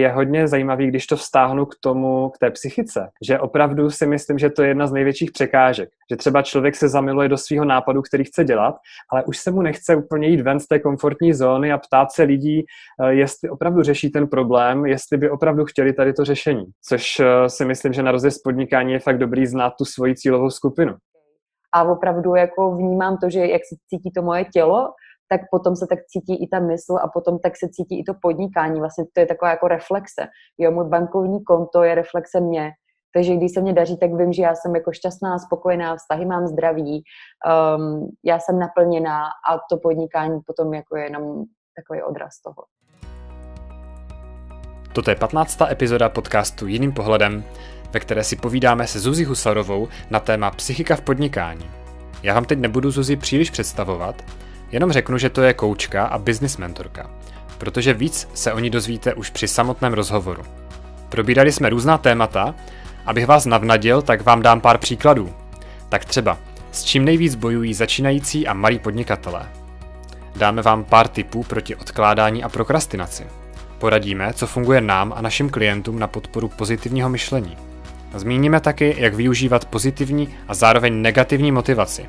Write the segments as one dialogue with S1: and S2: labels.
S1: je hodně zajímavý, když to vztáhnu k tomu, k té psychice, že opravdu si myslím, že to je jedna z největších překážek, že třeba člověk se zamiluje do svého nápadu, který chce dělat, ale už se mu nechce úplně jít ven z té komfortní zóny a ptát se lidí, eh, jestli opravdu řeší ten problém, jestli by opravdu chtěli tady to řešení. Což eh, si myslím, že na rozdíl podnikání je fakt dobrý znát tu svoji cílovou skupinu.
S2: A opravdu jako vnímám to, že jak se cítí to moje tělo, tak potom se tak cítí i ta mysl a potom tak se cítí i to podnikání. Vlastně to je taková jako reflexe. Jo, můj bankovní konto je reflexe mě. Takže když se mě daří, tak vím, že já jsem jako šťastná, spokojená, vztahy mám zdraví, um, já jsem naplněná a to podnikání potom jako je jenom takový odraz toho.
S3: Toto je 15. epizoda podcastu Jiným pohledem, ve které si povídáme se Zuzi Husarovou na téma psychika v podnikání. Já vám teď nebudu Zuzi příliš představovat, Jenom řeknu, že to je koučka a business mentorka, protože víc se o ní dozvíte už při samotném rozhovoru. Probírali jsme různá témata, abych vás navnadil, tak vám dám pár příkladů. Tak třeba, s čím nejvíc bojují začínající a malí podnikatelé. Dáme vám pár tipů proti odkládání a prokrastinaci. Poradíme, co funguje nám a našim klientům na podporu pozitivního myšlení. Zmíníme taky, jak využívat pozitivní a zároveň negativní motivaci,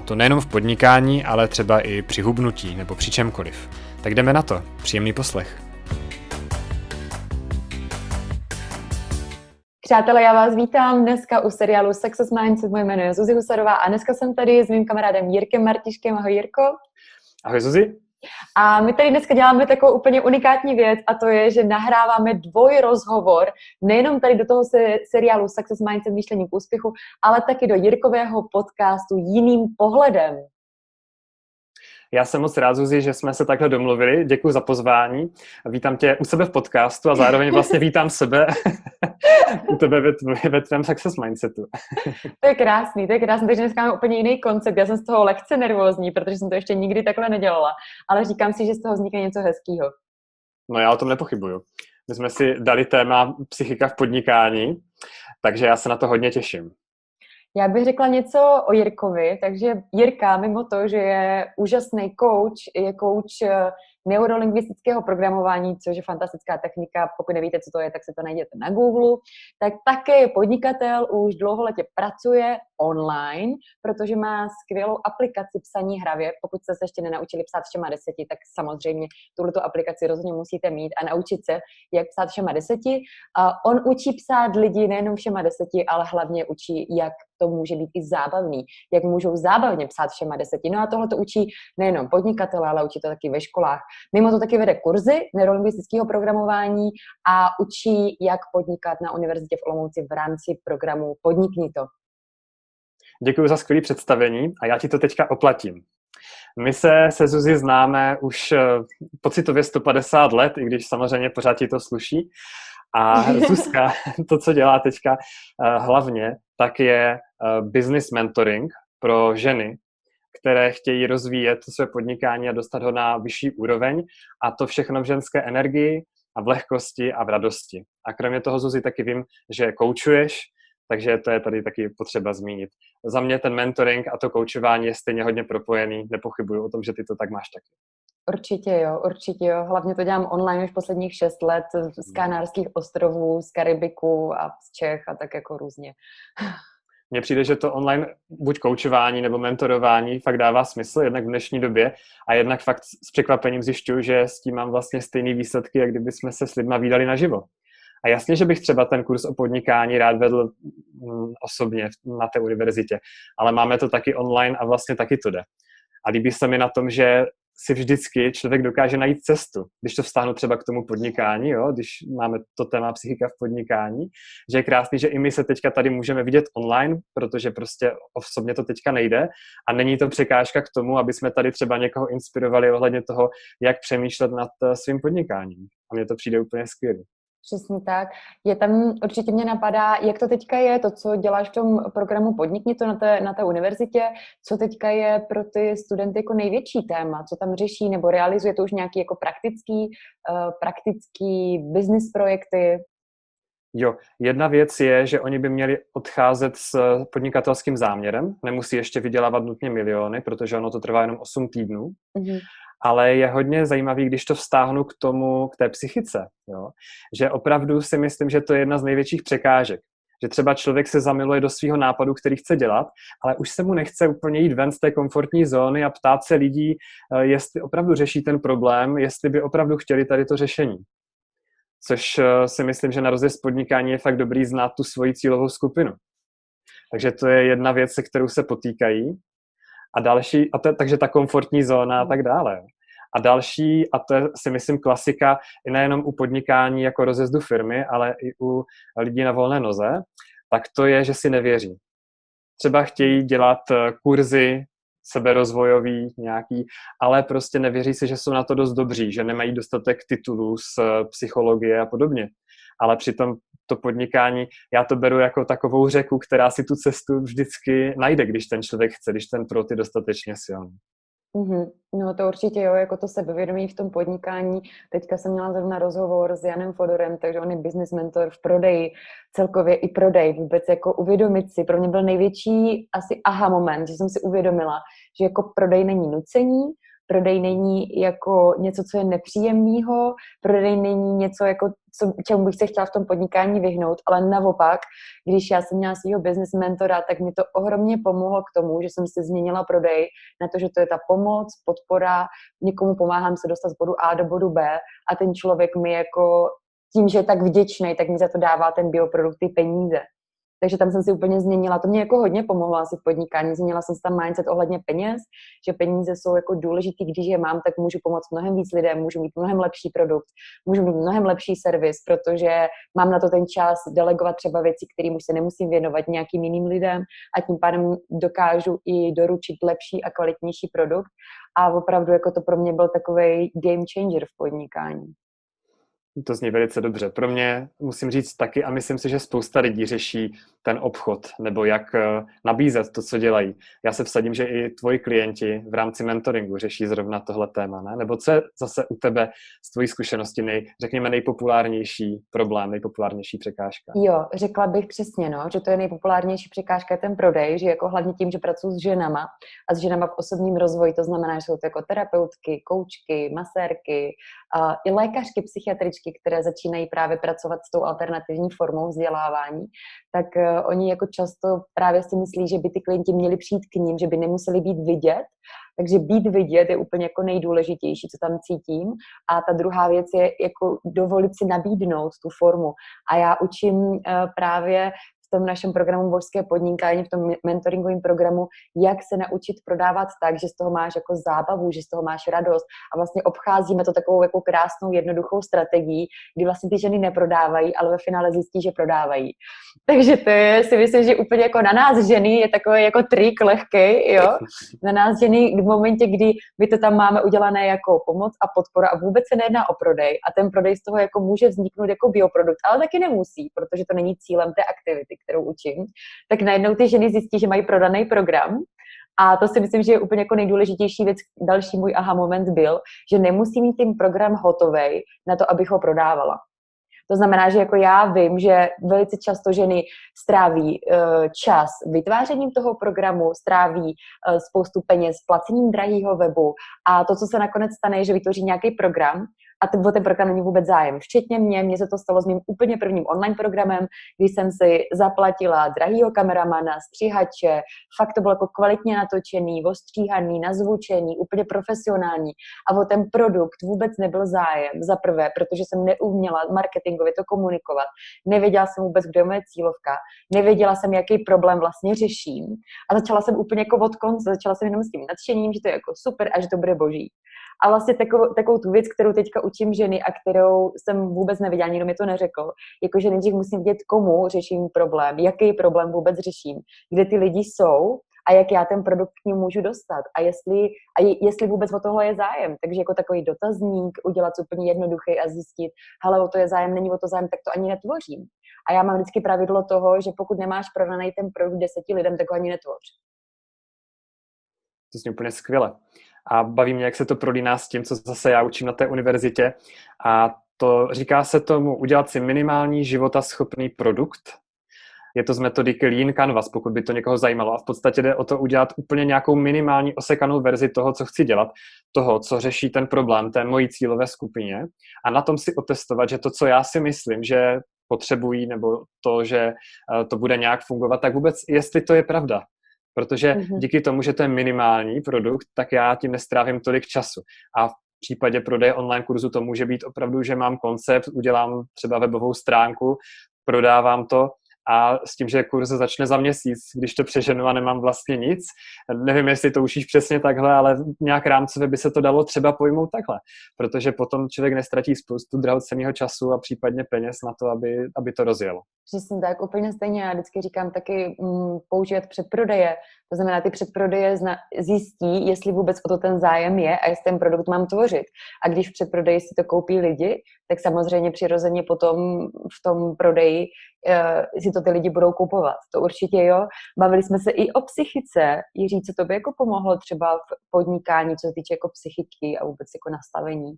S3: a to nejenom v podnikání, ale třeba i při hubnutí nebo při čemkoliv. Tak jdeme na to. Příjemný poslech.
S2: Přátelé, já vás vítám dneska u seriálu Success Mindset. Moje jméno je Zuzi Husarová a dneska jsem tady s mým kamarádem Jirkem Martiškem. Ahoj Jirko.
S1: Ahoj Zuzi.
S2: A my tady dneska děláme takovou úplně unikátní věc a to je, že nahráváme dvojrozhovor nejenom tady do toho se, seriálu Success Mindset myšlení k úspěchu, ale taky do Jirkového podcastu jiným pohledem.
S1: Já jsem moc rád, Zuzi, že jsme se takhle domluvili. Děkuji za pozvání. Vítám tě u sebe v podcastu a zároveň vlastně vítám sebe u tebe ve, ve tvém Success Mindsetu.
S2: to je krásný, to je krásný, takže dneska máme úplně jiný koncept. Já jsem z toho lehce nervózní, protože jsem to ještě nikdy takhle nedělala, ale říkám si, že z toho vznikne něco hezkého.
S1: No já o tom nepochybuju. My jsme si dali téma psychika v podnikání, takže já se na to hodně těším.
S2: Já bych řekla něco o Jirkovi, takže Jirka, mimo to, že je úžasný coach, je coach eh, neurolingvistického programování, což je fantastická technika. Pokud nevíte, co to je, tak se to najděte na Google. Tak také je podnikatel, už dlouholetě pracuje online, protože má skvělou aplikaci psaní hravě. Pokud jste se ještě nenaučili psát všema deseti, tak samozřejmě tuto aplikaci rozhodně musíte mít a naučit se, jak psát všema deseti. A on učí psát lidi nejenom všema deseti, ale hlavně učí, jak to může být i zábavný, jak můžou zábavně psát všema deseti. No a tohle to učí nejenom podnikatele, ale učí to taky ve školách. Mimo to taky vede kurzy neurolingvistického programování a učí, jak podnikat na univerzitě v Olomouci v rámci programu Podnikni to.
S1: Děkuji za skvělé představení a já ti to teďka oplatím. My se se Zuzi známe už eh, pocitově 150 let, i když samozřejmě pořád ti to sluší. A Zuzka, to, co dělá teďka eh, hlavně, tak je eh, business mentoring pro ženy, které chtějí rozvíjet své podnikání a dostat ho na vyšší úroveň a to všechno v ženské energii a v lehkosti a v radosti. A kromě toho, Zuzi, taky vím, že koučuješ, takže to je tady taky potřeba zmínit. Za mě ten mentoring a to koučování je stejně hodně propojený, nepochybuju o tom, že ty to tak máš taky.
S2: Určitě jo, určitě jo. Hlavně to dělám online už posledních šest let z hmm. Kanárských ostrovů, z Karibiku a z Čech a tak jako různě.
S1: Mně přijde, že to online buď koučování nebo mentorování fakt dává smysl, jednak v dnešní době a jednak fakt s překvapením zjišťuju, že s tím mám vlastně stejné výsledky, jak kdyby jsme se s lidma výdali naživo. A jasně, že bych třeba ten kurz o podnikání rád vedl mm, osobně na té univerzitě, ale máme to taky online a vlastně taky to jde. A líbí se mi na tom, že si vždycky člověk dokáže najít cestu. Když to vztáhnu třeba k tomu podnikání, jo, když máme to téma psychika v podnikání, že je krásný, že i my se teďka tady můžeme vidět online, protože prostě osobně to teďka nejde a není to překážka k tomu, aby jsme tady třeba někoho inspirovali ohledně toho, jak přemýšlet nad eh, svým podnikáním. A mně to přijde úplně skvělé.
S2: Přesně tak. Je tam, určitě mě napadá, jak to teďka je, to, co děláš v tom programu Podnikni to na té, na té univerzitě, co teďka je pro ty studenty jako největší téma, co tam řeší, nebo realizuje to už nějaký jako praktický, uh, praktický business projekty?
S1: Jo, jedna věc je, že oni by měli odcházet s podnikatelským záměrem, nemusí ještě vydělávat nutně miliony, protože ono to trvá jenom 8 týdnů. Mm-hmm. Ale je hodně zajímavý, když to vztáhnu k tomu, k té psychice, jo? že opravdu si myslím, že to je jedna z největších překážek. Že třeba člověk se zamiluje do svého nápadu, který chce dělat, ale už se mu nechce úplně jít ven z té komfortní zóny a ptát se lidí, eh, jestli opravdu řeší ten problém, jestli by opravdu chtěli tady to řešení. Což eh, si myslím, že na rozdíl podnikání je fakt dobrý znát tu svoji cílovou skupinu. Takže to je jedna věc, se kterou se potýkají. A další, a to, takže ta komfortní zóna a tak dále. A další, a to je si myslím klasika, i nejenom u podnikání jako rozjezdu firmy, ale i u lidí na volné noze, tak to je, že si nevěří. Třeba chtějí dělat eh, kurzy seberozvojový nějaký, ale prostě nevěří si, že jsou na to dost dobří, že nemají dostatek titulů z eh, psychologie a podobně. Ale přitom to podnikání, já to beru jako takovou řeku, která si tu cestu vždycky najde, když ten člověk chce, když ten prot je dostatečně silný.
S2: Mm-hmm. No to určitě jo, jako to sebevědomí v tom podnikání. Teďka jsem měla zrovna rozhovor s Janem Fodorem, takže on je business mentor v prodeji, celkově i prodej, vůbec jako uvědomit si. Pro mě byl největší asi aha moment, že jsem si uvědomila, že jako prodej není nucení, prodej není jako něco, co je nepříjemného, prodej není něco, jako, co, čemu bych se chtěla v tom podnikání vyhnout, ale naopak, když já jsem měla svého business mentora, tak mi to ohromně pomohlo k tomu, že jsem si změnila prodej na to, že to je ta pomoc, podpora, někomu pomáhám se dostat z bodu A do bodu B a ten člověk mi jako tím, že je tak vděčný, tak mi za to dává ten bioprodukt ty peníze. Takže tam jsem si úplně změnila. To mě jako hodně pomohlo asi v podnikání. Změnila jsem si tam mindset ohledně peněz, že peníze jsou jako důležitý, když je mám, tak můžu pomoct mnohem víc lidem, můžu mít mnohem lepší produkt, můžu mít mnohem lepší servis, protože mám na to ten čas delegovat třeba věci, kterým už se nemusím věnovat nějakým jiným lidem a tím pádem dokážu i doručit lepší a kvalitnější produkt. A opravdu jako to pro mě byl takový game changer v podnikání.
S1: To zní velice dobře. Pro mě musím říct taky, a myslím si, že spousta lidí řeší ten obchod, nebo jak eh, nabízet to, co dělají. Já se vsadím, že i tvoji klienti v rámci mentoringu řeší zrovna tohle téma, ne? Nebo co je zase u tebe z tvojí zkušenosti, nej, řekněme, nejpopulárnější problém, nejpopulárnější překážka?
S2: Jo, řekla bych přesně, no, že to je nejpopulárnější překážka je ten prodej, že jako hlavně tím, že pracuji s ženama a s ženama v osobním rozvoji, to znamená, že jsou to jako terapeutky, koučky, masérky, a i lékařky, psychiatričky, které začínají právě pracovat s tou alternativní formou vzdělávání, tak uh, oni jako často právě si myslí, že by ty klienti měli přijít k ním, že by nemuseli být vidět, takže být vidět je úplně jako nejdůležitější, co tam cítím. A ta druhá věc je jako dovolit si nabídnout tu formu. A já učím uh, právě tom našem programu Božské podnikání, v tom mentoringovém programu, jak se naučit prodávat tak, že z toho máš jako zábavu, že z toho máš radost a vlastně obcházíme to takovou jako krásnou, jednoduchou strategií, kdy vlastně ty ženy neprodávají, ale ve finále zjistí, že prodávají. Takže to je, si myslím, že úplně jako na nás ženy je takový jako trik lehký, jo. Na nás ženy v momentě, kdy my to tam máme udělané jako pomoc a podpora a vůbec se nejedná o prodej a ten prodej z toho jako může vzniknout jako bioprodukt, ale taky nemusí, protože to není cílem té aktivity, kterou učím, tak najednou ty ženy zjistí, že mají prodaný program a to si myslím, že je úplně jako nejdůležitější věc. Další můj aha moment byl, že nemusím mít ten program hotový na to, abych ho prodávala. To znamená, že jako já vím, že velice často ženy stráví uh, čas vytvářením toho programu, stráví uh, spoustu peněz placením drahého webu a to, co se nakonec stane, je, že vytvoří nějaký program a o ten program není vůbec zájem. Včetně mě, mně se to stalo s mým úplně prvním online programem, kdy jsem si zaplatila drahýho kameramana, stříhače, fakt to bylo jako kvalitně natočený, ostříhaný, nazvučený, úplně profesionální a o ten produkt vůbec nebyl zájem. Za prvé, protože jsem neuměla marketingově to komunikovat, nevěděla jsem vůbec, kdo je moje cílovka, nevěděla jsem, jaký problém vlastně řeším a začala jsem úplně jako od konce, začala jsem jenom s tím nadšením, že to je jako super a že to bude boží. A vlastně takovou, takovou tu věc, kterou teďka učím ženy a kterou jsem vůbec nevěděla, nikdo mi to neřekl, jako že nejdřív musím vědět, komu řeším problém, jaký problém vůbec řeším, kde ty lidi jsou a jak já ten produkt k ním můžu dostat a jestli, a jestli vůbec o tohle je zájem. Takže jako takový dotazník udělat úplně jednoduchý a zjistit, hele, o to je zájem, není o to zájem, tak to ani netvořím. A já mám vždycky pravidlo toho, že pokud nemáš prodaný ten produkt deseti lidem, tak ho ani netvoř.
S1: To je úplně skvěle a baví mě, jak se to prolíná s tím, co zase já učím na té univerzitě. A to říká se tomu udělat si minimální životaschopný produkt Je to z metodiky Lean Canvas, pokud by to někoho zajímalo. A v podstatě jde o to udělat úplně nějakou minimální osekanou verzi toho, co chci dělat, toho, co řeší ten problém té mojí cílové skupině a na tom si otestovat, že to, co já si myslím, že potřebují, nebo to, že eh, to bude nějak fungovat, tak vůbec, jestli to je pravda. Protože mm-hmm. díky tomu, že to je minimální produkt, tak já tím nestrávím tolik času. A v případě prodeje online kurzu to může být opravdu, že mám koncept, udělám třeba webovou stránku, prodávám to a s tím, že kurz začne za měsíc, když to přeženu a nemám vlastně nic. Nevím, jestli to učíš přesně takhle, ale nějak rámcově by se to dalo třeba pojmout takhle, protože potom člověk nestratí spoustu drahoceného času a případně peněz na to, aby, aby to rozjelo.
S2: Přesně tak, úplně stejně. Já vždycky říkám taky mm, používat předprodeje. To znamená, ty předprodeje zna, zjistí, jestli vůbec o to ten zájem je a jestli ten produkt mám tvořit. A když v předprodeji si to koupí lidi, tak samozřejmě přirozeně potom v tom prodeji si to ty lidi budou kupovat. To určitě jo. Bavili jsme se i o psychice. Jiří, co to by jako pomohlo třeba v podnikání, co se týče jako psychiky a vůbec jako nastavení?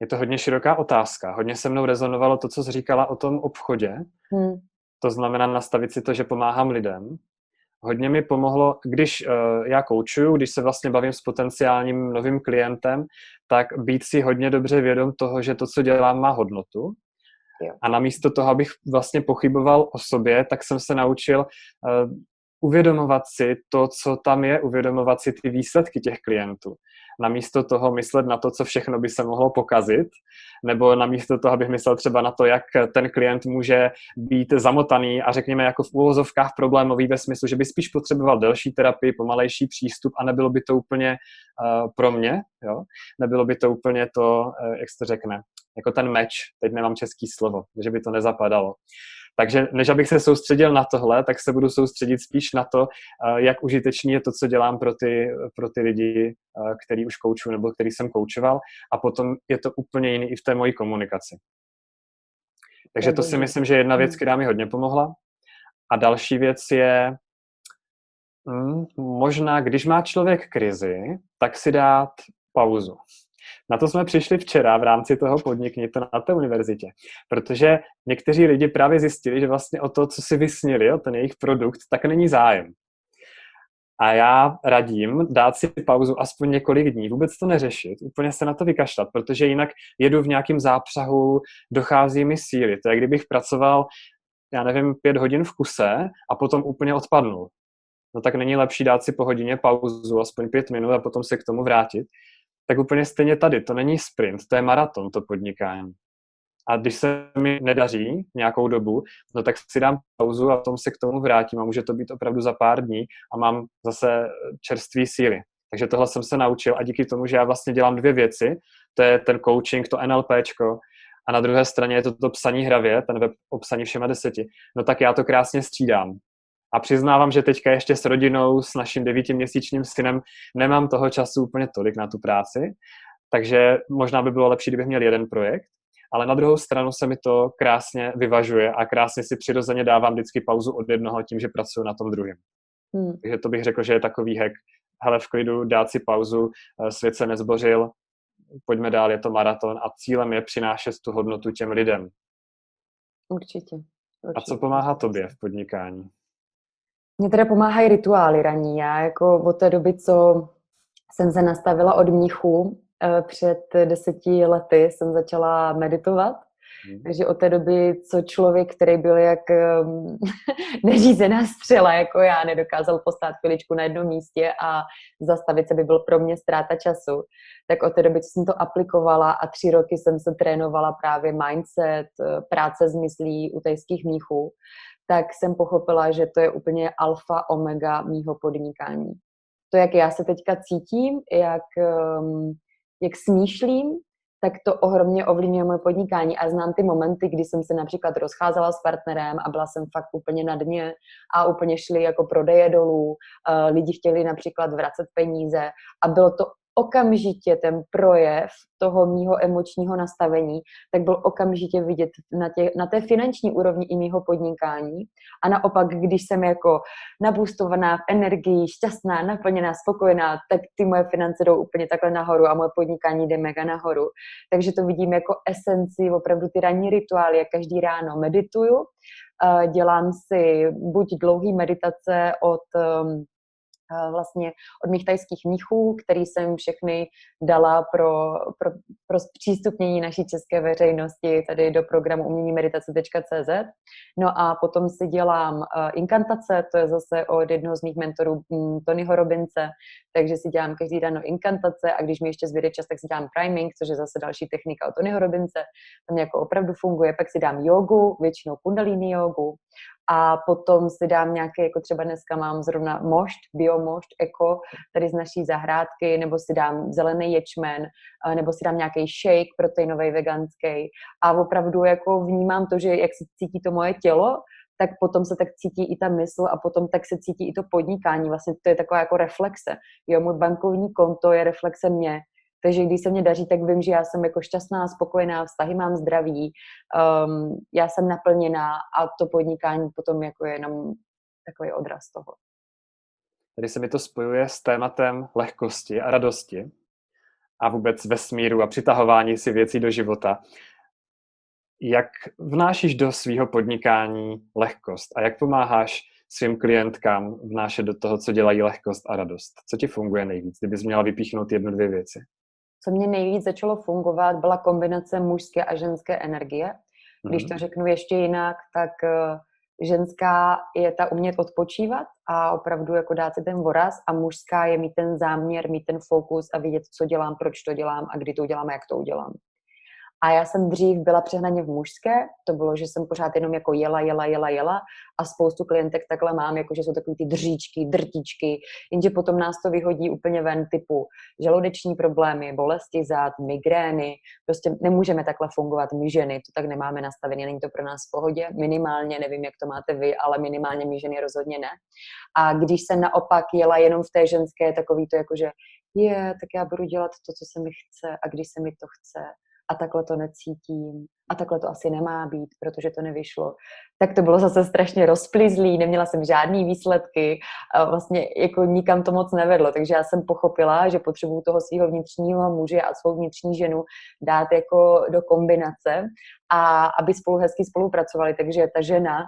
S1: Je to hodně široká otázka. Hodně se mnou rezonovalo to, co jsi říkala o tom obchodě. Hmm. To znamená nastavit si to, že pomáhám lidem. Hodně mi pomohlo, když uh, já koučuju, když se vlastně bavím s potenciálním novým klientem, tak být si hodně dobře vědom toho, že to, co dělám, má hodnotu. A namísto toho, abych vlastně pochyboval o sobě, tak jsem se naučil uh, uvědomovat si to, co tam je, uvědomovat si ty výsledky těch klientů namísto toho myslet na to, co všechno by se mohlo pokazit, nebo namísto toho, abych myslel třeba na to, jak ten klient může být zamotaný a řekněme jako v úvozovkách problémový ve smyslu, že by spíš potřeboval delší terapii, pomalejší přístup a nebylo by to úplně uh, pro mě, jo? nebylo by to úplně to, uh, jak se to řekne, jako ten meč, teď nemám český slovo, že by to nezapadalo. Takže než abych se soustředil na tohle, tak se budu soustředit spíš na to, eh, jak užitečný je to, co dělám pro ty, pro ty lidi, eh, který už kouču nebo který jsem koučoval a potom je to úplně jiný i v té mojí komunikaci. Takže to si myslím, že je jedna věc, hmm. která mi hodně pomohla. A další věc je, hmm, možná, když má člověk krizi, tak si dát pauzu. Na to jsme přišli včera v rámci toho podnikněte na té univerzitě, protože někteří lidi právě zjistili, že vlastně o to, co si vysnili, o ten jejich produkt, tak není zájem. A já radím dát si pauzu aspoň několik dní, vůbec to neřešit, úplně se na to vykašlat, protože jinak jedu v nějakém zápřahu, dochází mi síly. To je, kdybych pracoval, já nevím, pět hodin v kuse a potom úplně odpadnul. No tak není lepší dát si po hodině pauzu, aspoň pět minut a potom se k tomu vrátit tak úplně stejně tady. To není sprint, to je maraton, to podnikání. A když se mi nedaří nějakou dobu, no tak si dám pauzu a potom se k tomu vrátím a může to být opravdu za pár dní a mám zase čerstvé síly. Takže tohle jsem se naučil a díky tomu, že já vlastně dělám dvě věci, to je ten coaching, to NLPčko a na druhé straně je to to psaní hravě, ten web o psaní všema deseti, no tak já to krásně střídám. A přiznávám, že teďka ještě s rodinou, s naším devítiměsíčním synem nemám toho času úplně tolik na tu práci, takže možná by bylo lepší, kdybych měl jeden projekt, ale na druhou stranu se mi to krásně vyvažuje a krásně si přirozeně dávám vždycky pauzu od jednoho tím, že pracuji na tom druhém. Hmm. Takže to bych řekl, že je takový hack. Hele, v klidu dát si pauzu, eh, svět se nezbořil, pojďme dál, je to maraton a cílem je přinášet tu hodnotu těm lidem.
S2: Určitě. Určitě.
S1: A co pomáhá tobě v podnikání?
S2: Mně teda pomáhají rituály raní. Já jako od té doby, co jsem se nastavila od mnichu, eh, před deseti lety jsem začala meditovat. Hmm. Takže od té doby, co člověk, který byl jak um, neřízená střela, jako já, nedokázal postát chviličku na jednom místě a zastavit se by byl pro mě ztráta času, tak od té doby, co jsem to aplikovala a tři roky jsem se trénovala právě mindset, eh, práce s myslí u tajských mnichů, tak jsem pochopila, že to je úplně alfa omega mýho podnikání. To, jak já se teďka cítím, jak, um, jak smýšlím, tak to ohromně ovlivňuje moje podnikání a znám ty momenty, kdy jsem se například rozcházela s partnerem a byla jsem fakt úplně na dně a úplně šli jako prodeje dolů, uh, lidi chtěli například vracet peníze a bylo to okamžitě ten projev toho mýho emočního nastavení, tak byl okamžitě vidět na, tě, na té finanční úrovni i mýho podnikání. A naopak, když jsem jako nabůstovaná v energii, šťastná, naplněná, spokojená, tak ty moje finance jdou úplně takhle nahoru a moje podnikání jde mega nahoru. Takže to vidím jako esenci, opravdu ty ranní rituály, jak každý ráno medituju, dělám si buď dlouhý meditace od vlastně od mých tajských mnichů, který jsem všechny dala pro, pro, pro přístupnění naší české veřejnosti tady do programu uměnímeditace.cz. No a potom si dělám uh, inkantace, to je zase od jednoho z mých mentorů um, Tonyho Robince, takže si dělám každý den inkantace a když mi ještě zbyde čas, tak si dělám priming, což je zase další technika od Tonyho Robince, tam jako opravdu funguje, pak si dám jogu, většinou kundalini jogu, a potom si dám nějaké, jako třeba dneska mám zrovna mošt, biomošt, eko, tady z naší zahrádky, nebo si dám zelený ječmen, nebo si dám nějaký shake proteinový, veganský. A opravdu jako vnímám to, že jak se cítí to moje tělo, tak potom se tak cítí i ta mysl a potom tak se cítí i to podnikání. Vlastně to je taková jako reflexe. Jo, můj bankovní konto je reflexe mě, takže když se mě daří, tak vím, že já jsem jako šťastná, spokojená, vztahy mám zdraví, um, já jsem naplněná a to podnikání potom jako je jenom takový odraz toho.
S1: Tady se mi to spojuje s tématem lehkosti a radosti a vůbec vesmíru a přitahování si věcí do života. Jak vnášíš do svého podnikání lehkost a jak pomáháš svým klientkám vnášet do toho, co dělají lehkost a radost? Co ti funguje nejvíc, kdybys měla vypíchnout jednu, dvě věci?
S2: Co mě nejvíc začalo fungovat, byla kombinace mužské a ženské energie. Když to mhm. řeknu ještě jinak, tak eh, ženská je ta umět odpočívat a opravdu jako dát si ten voraz a mužská je mít ten záměr, mít ten fokus a vidět, co dělám, proč to dělám a kdy to udělám a jak to udělám. A já jsem dřív byla přehnaně v mužské, to bylo, že jsem pořád jenom jako jela, jela, jela, jela a spoustu klientek takhle mám, jako že jsou takový ty dříčky, drtičky, jenže potom nás to vyhodí úplně ven typu žaludeční problémy, bolesti zad, migrény, prostě nemůžeme takhle fungovat my ženy, to tak nemáme nastavené, není to pro nás v pohodě, minimálně, nevím, jak to máte vy, ale minimálně my ženy rozhodně ne. A když jsem naopak jela jenom v té ženské, takový to jako, že je, tak já budu dělat to, co se mi chce a když se mi to chce a takhle to necítím a takhle to asi nemá být, protože to nevyšlo. Tak to bylo zase strašně rozplizlý, neměla jsem žádný výsledky, a vlastně jako nikam to moc nevedlo, takže já jsem pochopila, že potřebuju toho svého vnitřního muže a svou vnitřní ženu dát jako do kombinace a aby spolu hezky spolupracovali, takže ta žena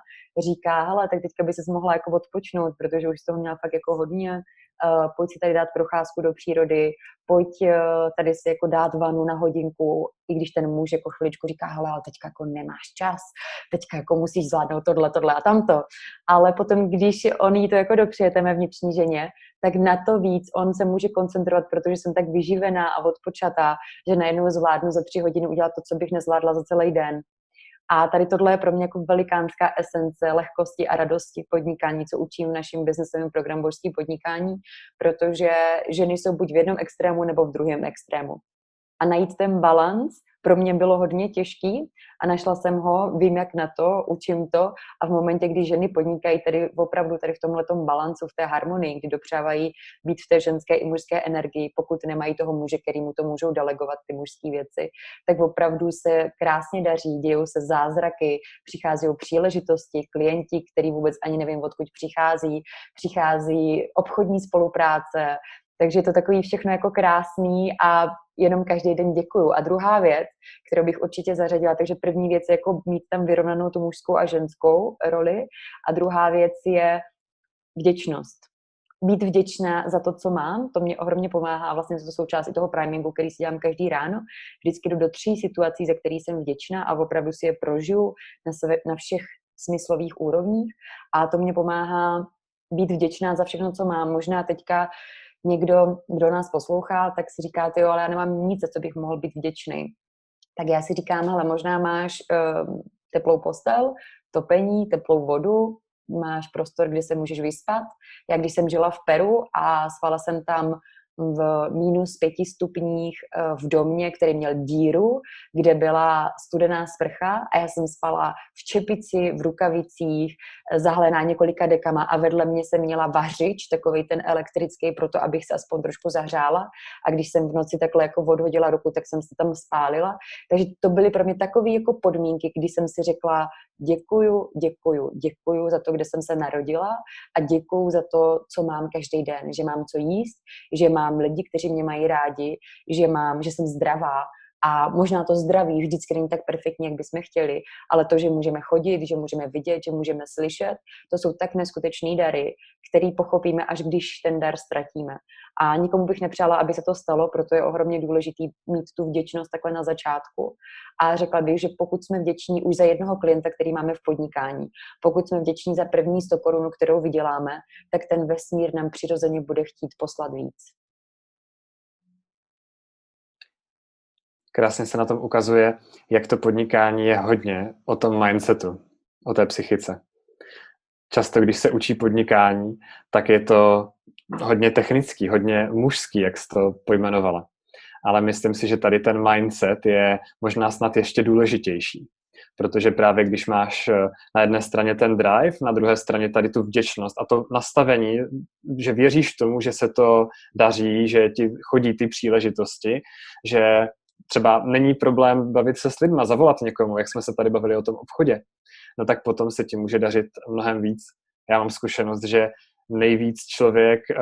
S2: říká, hele, tak teďka by se mohla jako odpočnout, protože už z toho měla fakt jako hodně, pojď si tady dát procházku do přírody, pojď uh, tady si jako dát vanu na hodinku, i když ten muž jako chviličku říká, hele, ale teďka jako nemáš čas, teďka jako musíš zvládnout tohle, tohle a tamto. Ale potom, když on jí to jako dopřeje mé vnitřní ženě, tak na to víc on se může koncentrovat, protože jsem tak vyživená a odpočatá, že najednou zvládnu za tři hodiny udělat to, co bych nezvládla za celý den. A tady tohle je pro mě jako velikánská esence lehkosti a radosti v podnikání, co učím v našem biznesovém programu Božský podnikání, protože ženy jsou buď v jednom extrému nebo v druhém extrému. A najít ten balans pro mě bylo hodně těžký a našla jsem ho, vím jak na to, učím to a v momentě, kdy ženy podnikají tady opravdu tady v tomhle balancu, v té harmonii, kdy dopřávají být v té ženské i mužské energii, pokud nemají toho muže, který mu to můžou delegovat, ty mužské věci, tak opravdu se krásně daří, dějou se zázraky, přichází příležitosti, klienti, který vůbec ani nevím, odkud přichází, přichází obchodní spolupráce, takže je to takový všechno jako krásný a jenom každý den děkuju. A druhá věc, kterou bych určitě zařadila, takže první věc je jako mít tam vyrovnanou tu mužskou a ženskou roli a druhá věc je vděčnost. Být vděčná za to, co mám, to mě ohromně pomáhá a vlastně to součást i toho primingu, který si dělám každý ráno. Vždycky jdu do tří situací, za které jsem vděčná a opravdu si je prožiju na, sebe, na všech smyslových úrovních a to mě pomáhá být vděčná za všechno, co mám. Možná teďka někdo, kdo nás poslouchá, tak si říká, jo, ale já nemám nic, za co bych mohl být vděčný. Tak já si říkám, hele, možná máš uh, teplou postel, topení, teplou vodu, máš prostor, kde se můžeš vyspat. Já když jsem žila v Peru a spala jsem tam v minus pěti stupních eh, v domě, který měl díru, kde byla studená sprcha a já jsem spala v čepici, v rukavicích, eh, zahlená několika dekama a vedle mě se měla vařič, takový ten elektrický, proto abych se aspoň trošku zahřála a když jsem v noci takhle jako odhodila ruku, tak jsem se tam spálila. Takže to byly pro mě takové jako podmínky, kdy jsem si řekla děkuju, děkuju, děkuju za to, kde jsem se narodila a děkuju za to, co mám každý den, že mám co jíst, že mám lidi, kteří mě mají rádi, že mám, že jsem zdravá A možná to zdraví vždycky není tak perfektní, jak bychom chtěli, ale to, že můžeme chodit, že můžeme vidět, že můžeme slyšet, to jsou tak neskutečné dary, který pochopíme, až když ten dar ztratíme. A nikomu bych nepřála, aby se to stalo, proto je ohromně důležitý mít tu vděčnost takhle na začátku. A řekla bych, že pokud jsme vděční už za jednoho klienta, který máme v podnikání, pokud jsme vděční za první 100 korun, kterou vyděláme, tak ten vesmír nám přirozeně bude chtít poslat víc.
S1: Krásně se na tom ukazuje, jak to podnikání je hodně o tom mindsetu, o té psychice. Často, když se učí podnikání, tak je to hodně technický, hodně mužský, jak jsi to pojmenovala. Ale myslím si, že tady ten mindset je možná snad ještě důležitější. Protože právě když máš eh, na jedné straně ten drive, na druhé straně tady tu vděčnost a to nastavení, že věříš tomu, že se to daří, že ti chodí ty příležitosti, že třeba není problém bavit se s lidma, zavolat někomu, jak jsme se tady bavili o tom obchodě, no tak potom se ti může dařit mnohem víc. Já mám zkušenost, že nejvíc člověk eh,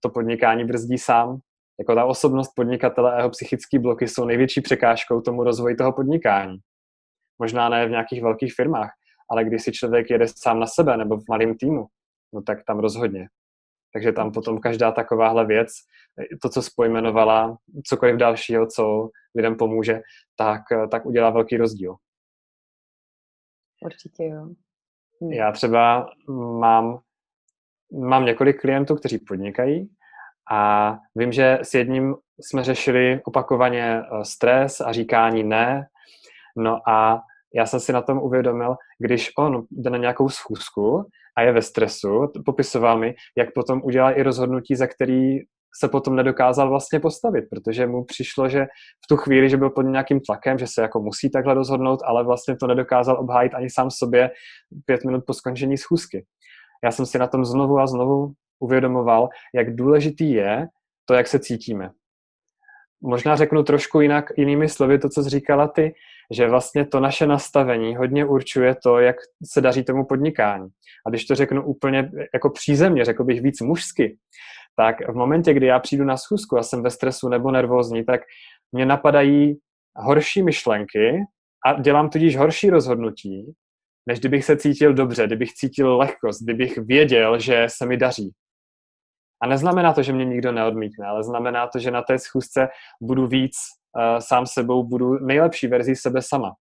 S1: to podnikání brzdí sám. Jako ta osobnost podnikatele a jeho psychické bloky jsou největší překážkou tomu rozvoji toho podnikání. Možná ne v nějakých velkých firmách, ale když si člověk jede sám na sebe nebo v malém týmu, no tak tam rozhodně. Takže tam potom každá takováhle věc, to, co spojmenovala, cokoliv dalšího, co lidem pomůže, tak, tak udělá velký rozdíl.
S2: Určitě jo.
S1: Hm. Já třeba mám mám několik klientů, kteří podnikají a vím, že s jedním jsme řešili opakovaně eh, stres a říkání ne. No a já jsem si na tom uvědomil, když on jde na nějakou schůzku a je ve stresu, popisoval mi, jak potom udělá i rozhodnutí, za který se potom nedokázal vlastně postavit, protože mu přišlo, že v tu chvíli, že byl pod nějakým tlakem, že se jako musí takhle rozhodnout, ale vlastně to nedokázal obhájit ani sám sobě pět minut po skončení schůzky já jsem si na tom znovu a znovu uvědomoval, jak důležitý je to, jak se cítíme. Možná řeknu trošku jinak, jinými slovy to, co jsi říkala ty, že vlastně to naše nastavení hodně určuje to, jak se daří tomu podnikání. A když to řeknu úplně jako přízemně, řekl bych víc mužsky, tak v momentě, kdy já přijdu na schůzku a jsem ve stresu nebo nervózní, tak mě napadají horší myšlenky a dělám tudíž horší rozhodnutí, než kdybych se cítil dobře, kdybych cítil lehkost, kdybych věděl, že se mi daří. A neznamená to, že mě nikdo neodmítne, ale znamená to, že na té schůzce budu víc uh, sám sebou, budu nejlepší verzi sebe sama.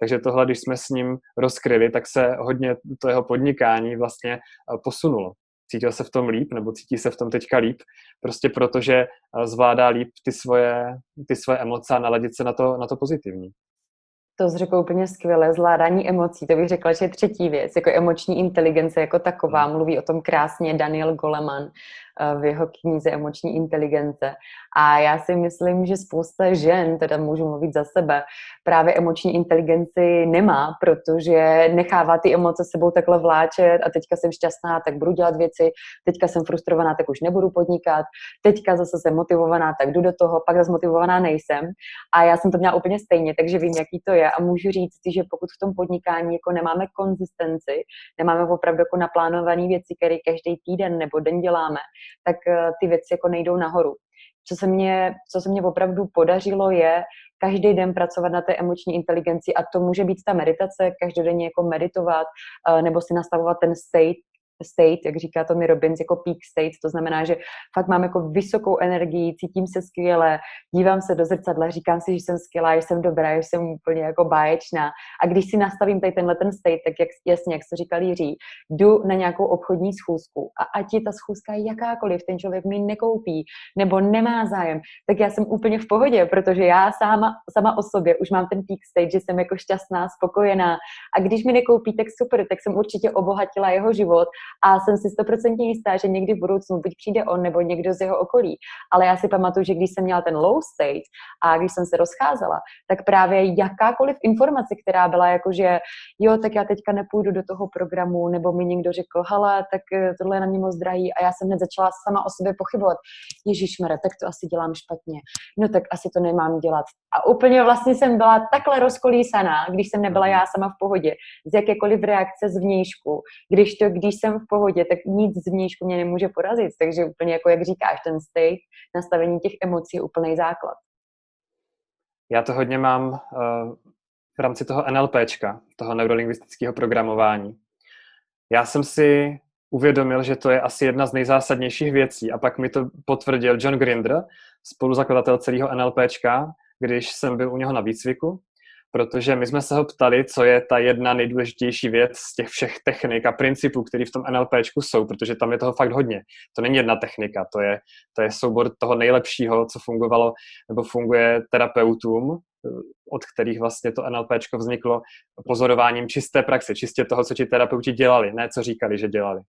S1: Takže tohle, když jsme s ním rozkryli, tak se hodně to jeho podnikání vlastně uh, posunulo. Cítil se v tom líp, nebo cítí se v tom teďka líp, prostě protože uh, zvládá líp ty svoje, ty svoje emoce a naladit se na to, na to pozitivní.
S2: To řekl úplně skvěle, zvládání emocí, to bych řekla, že je třetí věc, jako emoční inteligence jako taková, hmm. mluví o tom krásně Daniel Goleman v jeho knize Emoční inteligence. A já si myslím, že spousta žen, teda můžu mluvit za sebe, právě emoční inteligenci nemá, protože nechává ty emoce sebou takhle vláčet a teďka jsem šťastná, tak budu dělat věci, teďka jsem frustrovaná, tak už nebudu podnikat, teďka zase jsem motivovaná, tak jdu do toho, pak zase motivovaná nejsem. A já jsem to měla úplně stejně, takže vím, jaký to je a můžu říct, že pokud v tom podnikání jako nemáme konzistenci, nemáme opravdu jako naplánované věci, které každý týden nebo den děláme, tak eh, ty věci jako nejdou nahoru. Co se mě, co se mě opravdu podařilo je každý den pracovat na té emoční inteligenci a to může být ta meditace, každodenně jako meditovat eh, nebo si nastavovat ten state, state, jak říká Tony Robbins, jako peak state, to znamená, že fakt mám jako vysokou energii, cítím se skvěle, dívám se do zrcadla, říkám si, že jsem skvělá, že jsem dobrá, že jsem úplně jako báječná. A když si nastavím tady tenhle ten state, tak jak, jasně, jak se říkal Jiří, jdu na nějakou obchodní schůzku a ať je ta schůzka jakákoliv, ten člověk mi nekoupí nebo nemá zájem, tak já jsem úplně v pohodě, protože já sama, sama o sobě už mám ten peak state, že jsem jako šťastná, spokojená a když mi nekoupí, tak super, tak jsem určitě obohatila jeho život a jsem si stoprocentně jistá, že někdy v budoucnu buď přijde on nebo někdo z jeho okolí. Ale já si pamatuju, že když jsem měla ten low state a když jsem se rozcházela, tak právě jakákoliv informace, která byla jako, že jo, tak já teďka nepůjdu do toho programu, nebo mi někdo řekl, hele, tak eh, tohle je na mě moc drahý a já jsem hned začala sama o sobě pochybovat. Ježíš tak to asi dělám špatně. No tak asi to nemám dělat. A úplně vlastně jsem byla takhle rozkolísaná, když jsem nebyla já sama v pohodě, z jakékoliv reakce zvnějšku. Když to, když jsem v pohodě, tak nic zvnějšku mě nemůže porazit. Takže úplně jako jak říkáš, ten state, nastavení těch emocí je úplný základ.
S1: Já to hodně mám uh, v rámci toho NLPčka, toho neurolingvistického programování. Já jsem si uvědomil, že to je asi jedna z nejzásadnějších věcí a pak mi to potvrdil John Grinder, spoluzakladatel celého NLPčka, když jsem byl u něho na výcviku, protože my jsme se ho ptali, co je ta jedna nejdůležitější věc z těch všech technik a principů, které v tom NLPčku jsou, protože tam je toho fakt hodně. To není jedna technika, to je, to je soubor toho nejlepšího, co fungovalo nebo funguje terapeutům, od kterých vlastně to NLPčko vzniklo pozorováním čisté praxe, čistě toho, co ti terapeuti dělali, ne co říkali, že dělali.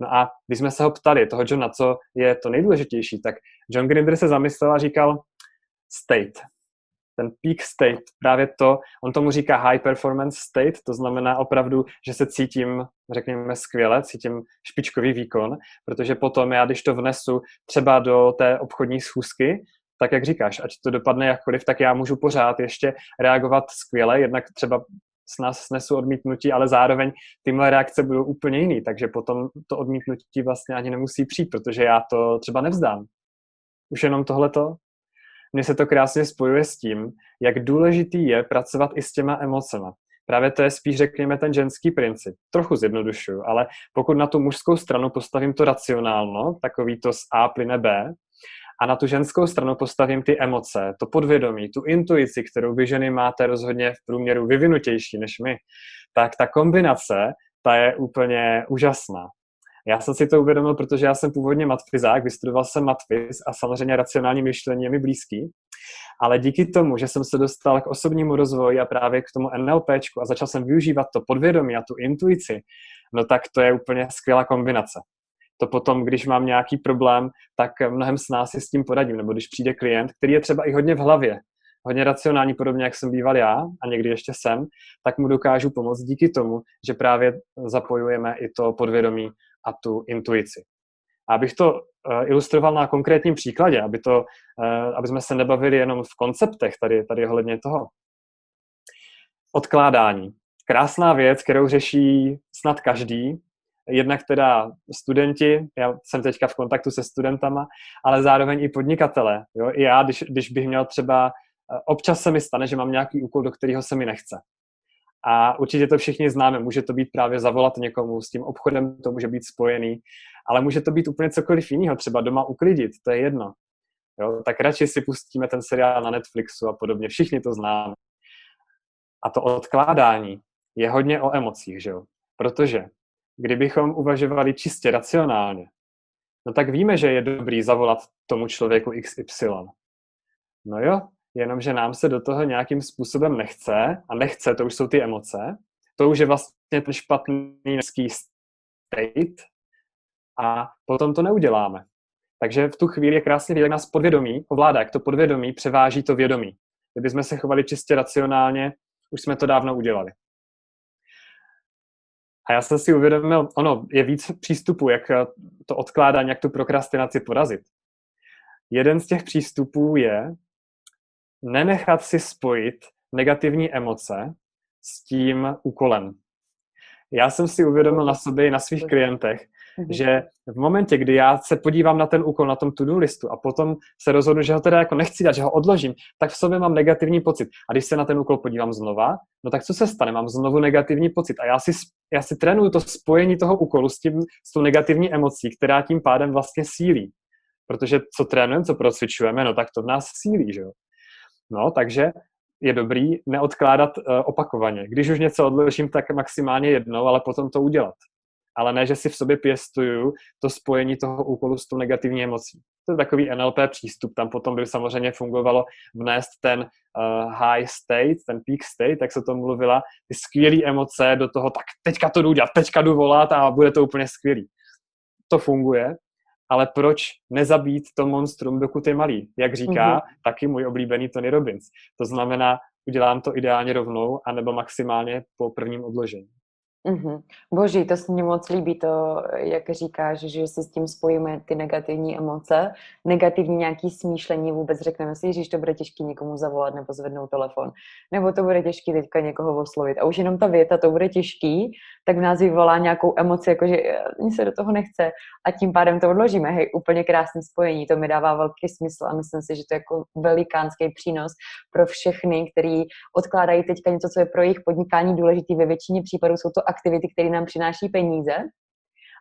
S1: No a když jsme se ho ptali, toho Johna, co je to nejdůležitější, tak John Grinder se zamyslel a říkal state. Ten peak state, právě to, on tomu říká high performance state, to znamená opravdu, že se cítím, řekněme, skvěle, cítím špičkový výkon, protože potom já, když to vnesu třeba do té obchodní schůzky, tak jak říkáš, ať to dopadne jakkoliv, tak já můžu pořád ještě reagovat skvěle, jednak třeba s nás snesu odmítnutí, ale zároveň ty moje reakce budou úplně jiný, takže potom to odmítnutí vlastně ani nemusí přijít, protože já to třeba nevzdám. Už jenom tohleto. Mně se to krásně spojuje s tím, jak důležitý je pracovat i s těma emocema. Právě to je spíš, řekněme, ten ženský princip. Trochu zjednodušuju, ale pokud na tu mužskou stranu postavím to racionálno, takový to z A plyne B, a na tu ženskou stranu postavím ty emoce, to podvědomí, tu intuici, kterou vy ženy máte rozhodně v průměru vyvinutější než my, tak ta kombinace, ta je úplně úžasná. Já jsem si to uvědomil, protože já jsem původně matfizák, vystudoval jsem matfiz a samozřejmě racionální myšlení je mi blízký. Ale díky tomu, že jsem se dostal k osobnímu rozvoji a právě k tomu NLPčku a začal jsem využívat to podvědomí a tu intuici, no tak to je úplně skvělá kombinace to potom, když mám nějaký problém, tak mnohem s nás si s tím poradím. Nebo když přijde klient, který je třeba i hodně v hlavě, hodně racionální, podobně jak jsem býval já a někdy ještě jsem, tak mu dokážu pomoct díky tomu, že právě zapojujeme i to podvědomí a tu intuici. A abych to uh, ilustroval na konkrétním příkladě, aby, to, uh, aby jsme se nebavili jenom v konceptech tady, tady ohledně toho. Odkládání. Krásná věc, kterou řeší snad každý, jednak teda studenti, já jsem teďka v kontaktu se studentama, ale zároveň i podnikatele. Jo? I já, když, když bych měl třeba, eh, občas se mi stane, že mám nějaký úkol, do kterého se mi nechce. A určitě to všichni známe. Může to být právě zavolat někomu, s tím obchodem to může být spojený, ale může to být úplně cokoliv jiného, třeba doma uklidit, to je jedno. Jo? Tak radši si pustíme ten seriál na Netflixu a podobně. Všichni to známe. A to odkládání je hodně o emocích, že jo? Protože kdybychom uvažovali čistě racionálně, no tak víme, že je dobrý zavolat tomu člověku XY. No jo, jenomže nám se do toho nějakým způsobem nechce, a nechce, to už jsou ty emoce, to už je vlastně ten špatný neský state a potom to neuděláme. Takže v tu chvíli je krásně vidět, jak nás podvědomí ovládá, jak to podvědomí převáží to vědomí. Kdybychom se chovali čistě racionálně, už jsme to dávno udělali. A já jsem si uvědomil, ono je víc přístupů, jak to odkládání, jak tu prokrastinaci porazit. Jeden z těch přístupů je nenechat si spojit negativní emoce s tím úkolem. Já jsem si uvědomil na sobě i na svých klientech, Mhm. Že v momentě, kdy já se podívám na ten úkol na tom to-do listu a potom se rozhodnu, že ho teda jako nechci dát, že ho odložím, tak v sobě mám negativní pocit. A když se na ten úkol podívám znova, no tak co se stane? Mám znovu negativní pocit. A já si, já si trénuju to spojení toho úkolu s, tím, s tou negativní emocí, která tím pádem vlastně sílí. Protože co trénujeme, co procvičujeme, no tak to v nás sílí, že jo. No, takže je dobrý neodkládat uh, opakovaně. Když už něco odložím, tak maximálně jednou, ale potom to udělat ale ne, že si v sobě pěstuju to spojení toho úkolu s tou negativní emocí. To je takový NLP přístup, tam potom by samozřejmě fungovalo vnést ten uh, high state, ten peak state, tak se to mluvila, ty skvělé emoce do toho, tak teďka to jdu dělat, teďka jdu volat a bude to úplně skvělý. To funguje, ale proč nezabít to monstrum, dokud je malý? Jak říká mm-hmm. taky můj oblíbený Tony Robbins. To znamená, udělám to ideálně rovnou, anebo maximálně po prvním odložení.
S2: Mm-hmm. Boží, to se mně moc líbí, to, jak říkáš, že si s tím spojíme ty negativní emoce, negativní nějaký smýšlení, vůbec řekneme si, že to bude těžké někomu zavolat nebo zvednout telefon, nebo to bude těžké teďka někoho oslovit. A už jenom ta věta, to bude těžký, tak v nás vyvolá nějakou emoci, jako že mi se do toho nechce a tím pádem to odložíme. Hej, úplně krásné spojení, to mi dává velký smysl a myslím si, že to je jako velikánský přínos pro všechny, který odkládají teďka něco, co je pro jejich podnikání důležité. Ve většině případů jsou to aktivity, které nám přináší peníze.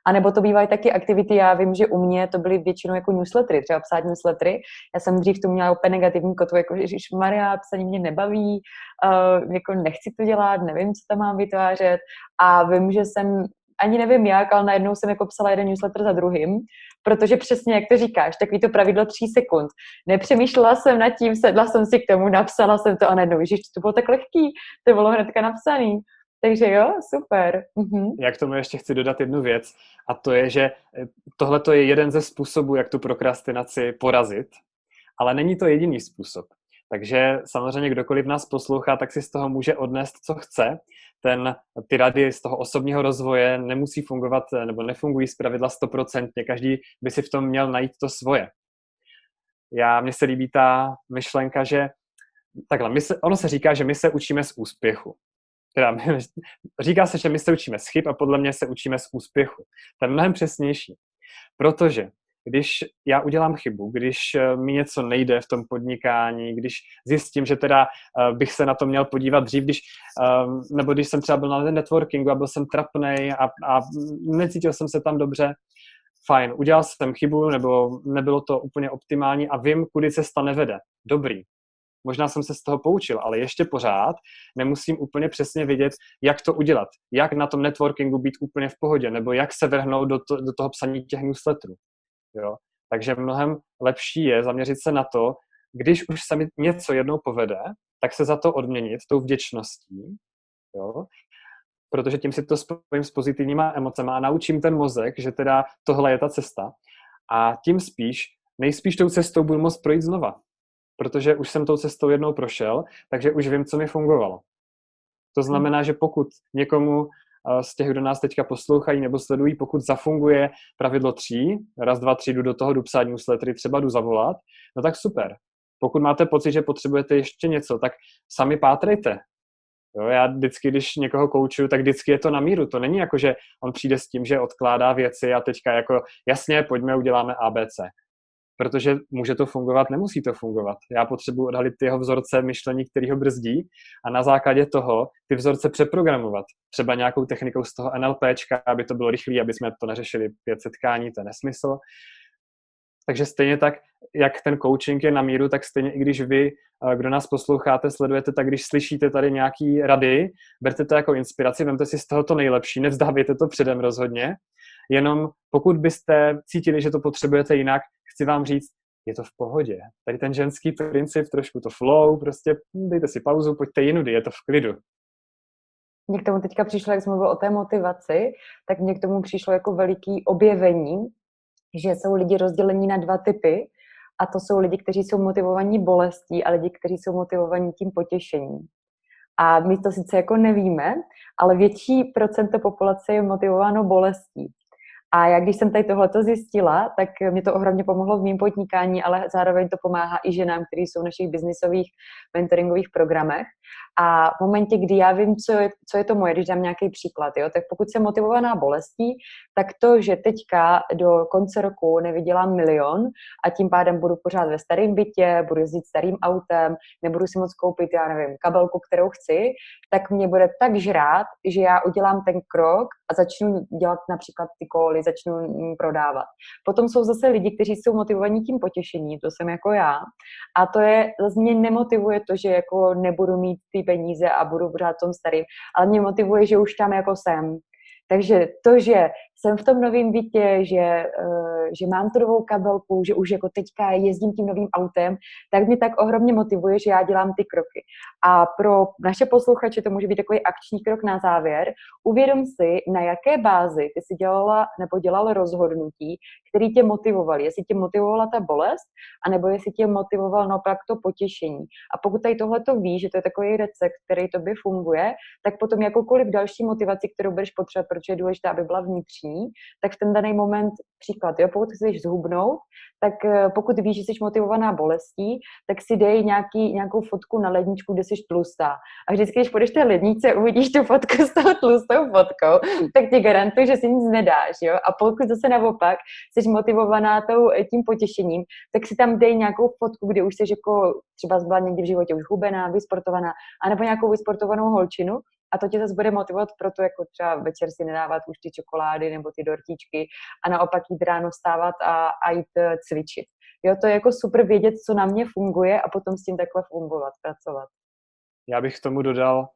S2: A nebo to bývají taky aktivity, já vím, že u mě to byly většinou jako newslettery, třeba psát newslettery. Já jsem dřív tu měla úplně negativní kotvu, jako že Maria, psaní mě nebaví, uh, jako nechci to dělat, nevím, co tam mám vytvářet. A vím, že jsem ani nevím jak, ale najednou jsem jako psala jeden newsletter za druhým, protože přesně jak to říkáš, takový to pravidlo tří sekund. Nepřemýšlela jsem nad tím, sedla jsem si k tomu, napsala jsem to a najednou, že to bylo tak lehký, to bylo hnedka napsaný. Takže jo, super. Mhm.
S1: Já k tomu ještě chci dodat jednu věc a to je, že eh, tohle je jeden ze způsobů, jak tu prokrastinaci porazit, ale není to jediný způsob. Takže samozřejmě kdokoliv nás poslouchá, tak si z toho může odnést, co chce. Ten, ty rady z toho osobního rozvoje nemusí fungovat, eh, nebo nefungují z pravidla stoprocentně. Každý by si v tom měl najít to svoje. Já, mně se líbí ta myšlenka, že takhle, my se, ono se říká, že my se učíme z úspěchu teda říká se, že my se učíme z chyb a podle mě se učíme z úspěchu. To je mnohem přesnější. Protože když já udělám chybu, když eh, mi něco nejde v tom podnikání, když zjistím, že teda eh, bych se na to měl podívat dřív, když, ehm, nebo když jsem třeba byl na networkingu a byl jsem trapnej a, a necítil jsem se tam dobře, fajn, udělal jsem chybu nebo nebylo to úplně optimální a vím, kudy cesta nevede. Dobrý, možná jsem se z toho poučil, ale ještě pořád nemusím úplně přesně vědět, jak to udělat, jak na tom networkingu být úplně v pohodě, nebo jak se vrhnout do, to, do toho psaní těch newsletterů. Jo? Takže mnohem lepší je zaměřit se na to, když už se mi něco jednou povede, tak se za to odměnit tou vděčností, jo? protože tím si to spojím s pozitivníma emocemi a naučím ten mozek, že teda tohle je ta cesta. A tím spíš, nejspíš tou cestou budu moct projít znova protože už jsem tou cestou jednou prošel, takže už vím, co mi fungovalo. To hmm. znamená, že pokud někomu eh, z těch, kdo nás teďka poslouchají nebo sledují, pokud zafunguje pravidlo tří, raz, dva, tři, jdu do toho, jdu psát newslettery, třeba jdu zavolat, no tak super. Pokud máte pocit, že potřebujete ještě něco, tak sami pátrejte. Jo, já vždycky, když někoho koučuju, tak vždycky je to na míru. To není jako, že on přijde s tím, že odkládá věci a teďka jako jasně, pojďme, uděláme ABC protože může to fungovat, nemusí to fungovat. Já potřebuji odhalit jeho vzorce myšlení, který ho brzdí a na základě toho ty vzorce přeprogramovat. Třeba nějakou technikou z toho NLPčka, aby to bylo rychlé, aby jsme to neřešili pět setkání, to je nesmysl. Takže stejně tak, jak ten coaching je na míru, tak stejně i když vy, eh, kdo nás posloucháte, sledujete, tak když slyšíte tady nějaký rady, berte to jako inspiraci, vemte si z toho to nejlepší, nevzdávejte to předem rozhodně, jenom pokud byste cítili, že to potřebujete jinak, chci vám říct, je to v pohodě. Tady ten ženský princip, trošku to flow, prostě dejte si pauzu, pojďte jinudy, je to v klidu.
S2: Mně k tomu teďka přišlo, jak jsme mluvil o té motivaci, tak mně k tomu přišlo jako veliký objevení, že jsou lidi rozdělení na dva typy, a to jsou lidi, kteří jsou motivovaní bolestí a lidi, kteří jsou motivovaní tím potěšením. A my to sice jako nevíme, ale větší procento populace je motivováno bolestí. A já, když jsem tady tohleto zjistila, tak mě to ohromně pomohlo v mém podnikání, ale zároveň to pomáhá i ženám, kteří jsou v našich biznisových mentoringových programech. A v momentě, kdy já vím, co je, co je to moje, když dám nějaký příklad, jo, tak pokud jsem motivovaná bolestí, tak to, že teďka do konce roku nevydělám milion a tím pádem budu pořád ve starém bytě, budu jezdit starým autem, nebudu si moc koupit, já nevím, kabelku, kterou chci, tak mě bude tak žrát, že já udělám ten krok a začnu dělat například ty koly, začnu prodávat. Potom jsou zase lidi, kteří jsou motivovaní tím potěšením, to jsem jako já. A to je, zase mě nemotivuje to, že jako nebudu mít ty peníze a budu pořád tom starým, ale mě motivuje, že už tam jako jsem. Takže to, že jsem v tom novém bytě, že, uh, že mám tu novou kabelku, že už jako teďka jezdím tím novým autem, tak mě tak ohromně motivuje, že já dělám ty kroky. A pro naše posluchače to může být takový akční krok na závěr. Uvědom si, na jaké bázi ty si dělala nebo dělal rozhodnutí, který tě motivoval. Jestli tě motivovala ta bolest, anebo jestli tě motivoval naopak to potěšení. A pokud tady tohle to víš, že to je takový recept, který tobě funguje, tak potom jakoukoliv další motivaci, kterou budeš potřebovat, protože je důležité, aby byla vnitřní, tak v ten daný moment, příklad, jo, pokud chceš zhubnout, tak eh, pokud víš, že jsi motivovaná bolestí, tak si dej nějaký, nějakou fotku na ledničku, kde jsi tlustá. A vždycky, když půjdeš té lednice, uvidíš tu fotku s tou tlustou fotkou, tak ti garantuju, že si nic nedáš. Jo? A pokud zase naopak jsi motivovaná tou, eh, tím potěšením, tak si tam dej nějakou fotku, kde už jsi jako třeba byla někdy v životě už hubená, vysportovaná, anebo nějakou vysportovanou holčinu a to tě zase bude motivovat pro to, jako třeba večer si nedávat už ty čokolády nebo ty dortíčky a naopak jít ráno vstávat a, a jít eh, cvičit. Jo, to je jako super vědět, co na mě funguje a potom s tím takhle fungovat, pracovat.
S1: Já bych k tomu dodal,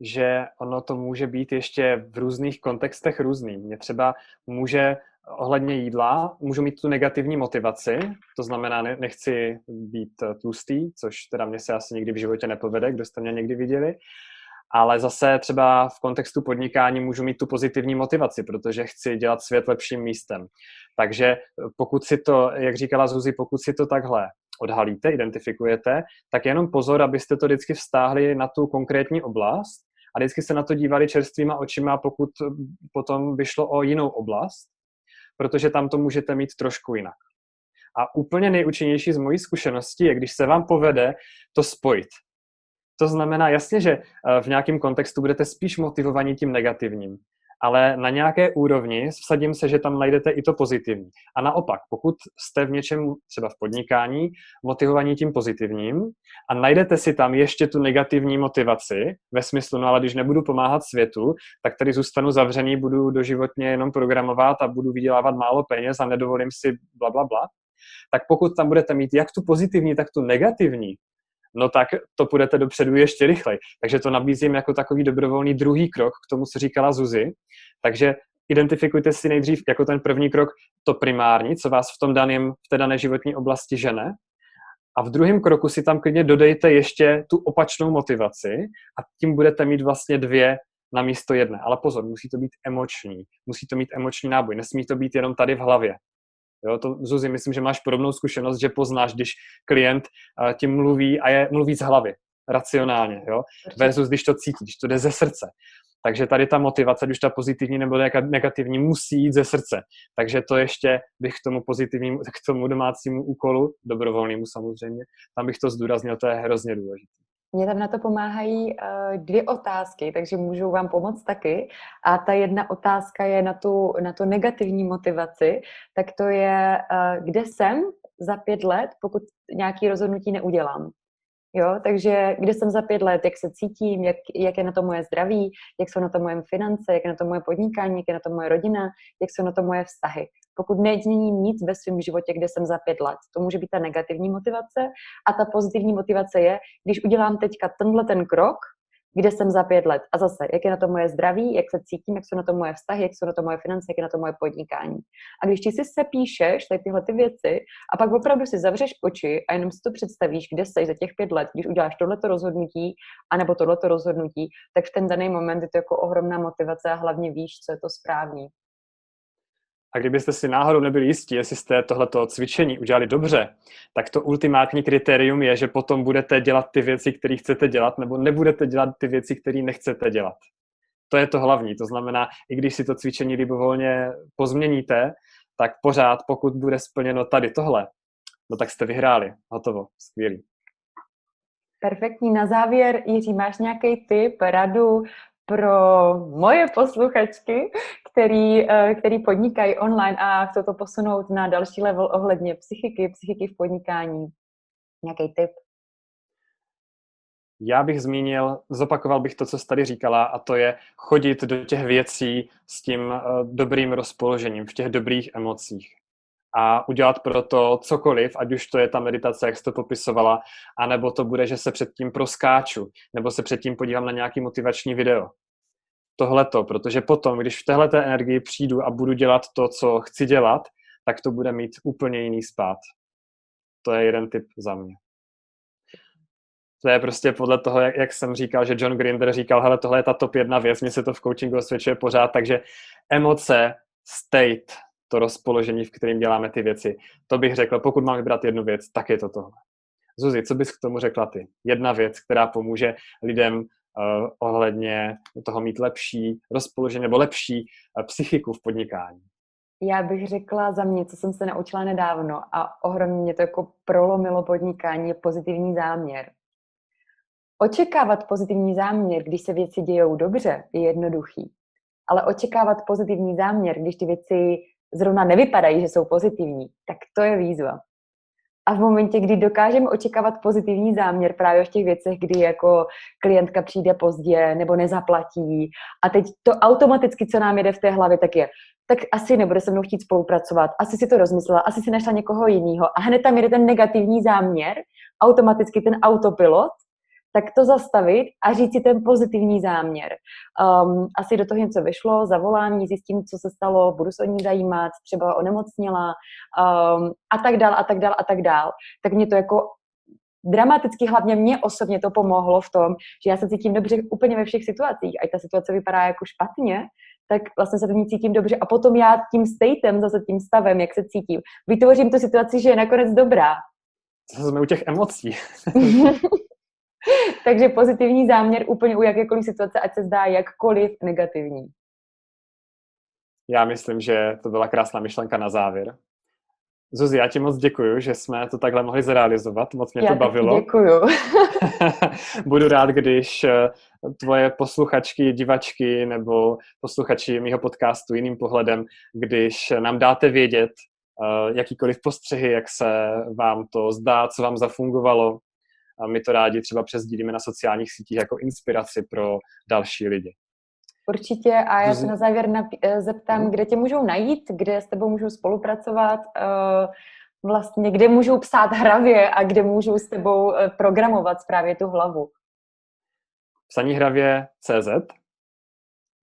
S1: že ono to může být ještě v různých kontextech různý. Mě třeba může ohledně jídla, můžu mít tu negativní motivaci, to znamená, nechci být tlustý, což teda mě se asi nikdy v životě nepovede, kdo jste mě někdy viděli, ale zase třeba v kontextu podnikání můžu mít tu pozitivní motivaci, protože chci dělat svět lepším místem. Takže pokud si to, jak říkala Zuzi, pokud si to takhle odhalíte, identifikujete, tak jenom pozor, abyste to vždycky vztáhli na tu konkrétní oblast a vždycky se na to dívali čerstvýma očima, pokud potom by šlo o jinou oblast, protože tam to můžete mít trošku jinak. A úplně nejúčinnější z mojí zkušenosti je, když se vám povede to spojit. To znamená jasně, že eh, v nějakém kontextu budete spíš motivovaní tím negativním, ale na nějaké úrovni vsadím se, že tam najdete i to pozitivní. A naopak, pokud jste v něčem, třeba v podnikání, motivovaní tím pozitivním a najdete si tam ještě tu negativní motivaci, ve smyslu, no ale když nebudu pomáhat světu, tak tady zůstanu zavřený, budu doživotně jenom programovat a budu vydělávat málo peněz a nedovolím si bla, bla, bla, tak pokud tam budete mít jak tu pozitivní, tak tu negativní, no tak to půjdete dopředu ještě rychleji. Takže to nabízím jako takový dobrovolný druhý krok k tomu, co říkala Zuzi. Takže identifikujte si nejdřív jako ten první krok to primární, co vás v tom daném, v té dané životní oblasti žene. A v druhém kroku si tam klidně dodejte ještě tu opačnou motivaci a tím budete mít vlastně dvě na místo jedné. Ale pozor, musí to být emoční. Musí to mít emoční náboj. Nesmí to být jenom tady v hlavě. Jo, to, Zuzi, myslím, že máš podobnou zkušenost, že poznáš, když klient uh, ti mluví a je mluví z hlavy, racionálně, jo? versus když to cítí, když to jde ze srdce. Takže tady ta motivace, když ta pozitivní nebo negativní, musí jít ze srdce. Takže to ještě bych k tomu pozitivnímu, k tomu domácímu úkolu, dobrovolnému samozřejmě, tam bych to zdůraznil, to je hrozně důležité.
S2: Mě tam na to pomáhají uh, dvě otázky, takže můžu vám pomoct taky. A ta jedna otázka je na tu, na tu negativní motivaci, tak to je, uh, kde jsem za pět let, pokud nějaký rozhodnutí neudělám. Jo, takže kde jsem za pět let, jak se cítím, jak, jak je na to moje zdraví, jak jsou na to moje finance, jak je na to moje podnikání, jak je na to moje rodina, jak jsou na to moje vztahy. Pokud nezměním nic ve svém životě, kde jsem za pět let, to může být ta negativní motivace a ta pozitivní motivace je, když udělám teďka tenhle ten krok, kde jsem za pět let. A zase, jak je na to moje zdraví, jak se cítím, jak jsou na to moje vztahy, jak jsou na to moje finance, jak je na to moje podnikání. A když ti si se píšeš tady tyhle ty věci a pak opravdu si zavřeš oči a jenom si to představíš, kde jsi za těch pět let, když uděláš tohleto rozhodnutí anebo tohleto rozhodnutí, tak v ten daný moment je to jako ohromná motivace a hlavně víš, co je to správný.
S1: A kdybyste si náhodou nebyli jistí, jestli jste tohleto cvičení udělali dobře, tak to ultimátní kritérium je, že potom budete dělat ty věci, které chcete dělat, nebo nebudete dělat ty věci, které nechcete dělat. To je to hlavní. To znamená, i když si to cvičení libovolně pozměníte, tak pořád, pokud bude splněno tady tohle, no tak jste vyhráli. Hotovo. Skvělý.
S2: Perfektní. Na závěr, Jiří, máš nějaký tip, radu, pro moje posluchačky, který, eh, který podnikají online a chcou to posunout na další level ohledně psychiky, psychiky v podnikání. Nějaký tip?
S1: Já bych zmínil, zopakoval bych to, co jsi tady říkala, a to je chodit do těch věcí s tím eh, dobrým rozpoložením, v těch dobrých emocích a udělat pro to cokoliv, ať už to je ta meditace, jak jsi to popisovala, anebo to bude, že se předtím proskáču, nebo se předtím podívám na nějaký motivační video. Tohleto, protože potom, když v téhle energii přijdu a budu dělat to, co chci dělat, tak to bude mít úplně jiný spát. To je jeden tip za mě. To je prostě podle toho, jak, jak jsem říkal, že John Grinder říkal, hele, tohle je ta top jedna věc, mně se to v coachingu osvědčuje pořád, takže emoce, state, to rozpoložení, v kterém děláme ty věci. To bych řekl, pokud mám vybrat jednu věc, tak je to tohle. Zuzi, co bys k tomu řekla ty? Jedna věc, která pomůže lidem uh, ohledně toho mít lepší rozpoložení nebo lepší uh, psychiku v podnikání?
S2: Já bych řekla za mě, co jsem se naučila nedávno a ohromně mě to jako prolomilo podnikání, je pozitivní záměr. Očekávat pozitivní záměr, když se věci dějou dobře, je jednoduchý. Ale očekávat pozitivní záměr, když ty věci zrovna nevypadají, že jsou pozitivní, tak to je výzva. A v momentě, kdy dokážeme očekávat pozitivní záměr právě v těch věcech, kdy jako klientka přijde pozdě nebo nezaplatí a teď to automaticky, co nám jede v té hlavě, tak je, tak asi nebude se mnou chtít spolupracovat, asi si to rozmyslela, asi si našla někoho jiného a hned tam jede ten negativní záměr, automaticky ten autopilot tak to zastavit a říct si ten pozitivní záměr. Um, asi do toho něco vyšlo, zavolám jí, zjistím, co se stalo, budu se o ní zajímat, třeba onemocněla um, a tak dál, a tak dál, a tak dál. Tak mě to jako dramaticky, hlavně mě osobně to pomohlo v tom, že já se cítím dobře úplně ve všech situacích. Ať ta situace vypadá jako špatně, tak vlastně se v ní cítím dobře. A potom já tím statem, zase tím stavem, jak se cítím, vytvořím tu situaci, že je nakonec dobrá.
S1: Zase jsme u těch emocí.
S2: Takže pozitivní záměr úplně u jakékoliv situace, ať se zdá jakkoliv negativní.
S1: Já myslím, že to byla krásná myšlenka na závěr. Zuzi, já ti moc děkuji, že jsme to takhle mohli zrealizovat. Moc mě
S2: já
S1: to bavilo.
S2: Děkuju.
S1: Budu rád, když eh, tvoje posluchačky, divačky nebo posluchači mýho podcastu jiným pohledem, když nám dáte vědět, eh, jakýkoliv postřehy, jak se vám to zdá, co vám zafungovalo, my to rádi třeba přesdílíme na sociálních sítích jako inspiraci pro další lidi.
S2: Určitě a já se na závěr napí- eh, zeptám, hmm. kde tě můžou najít, kde s tebou můžou spolupracovat, uh, vlastně kde můžou psát hravě a kde můžou s tebou uh, programovat právě tu hlavu.
S1: Psaní hravě CZ,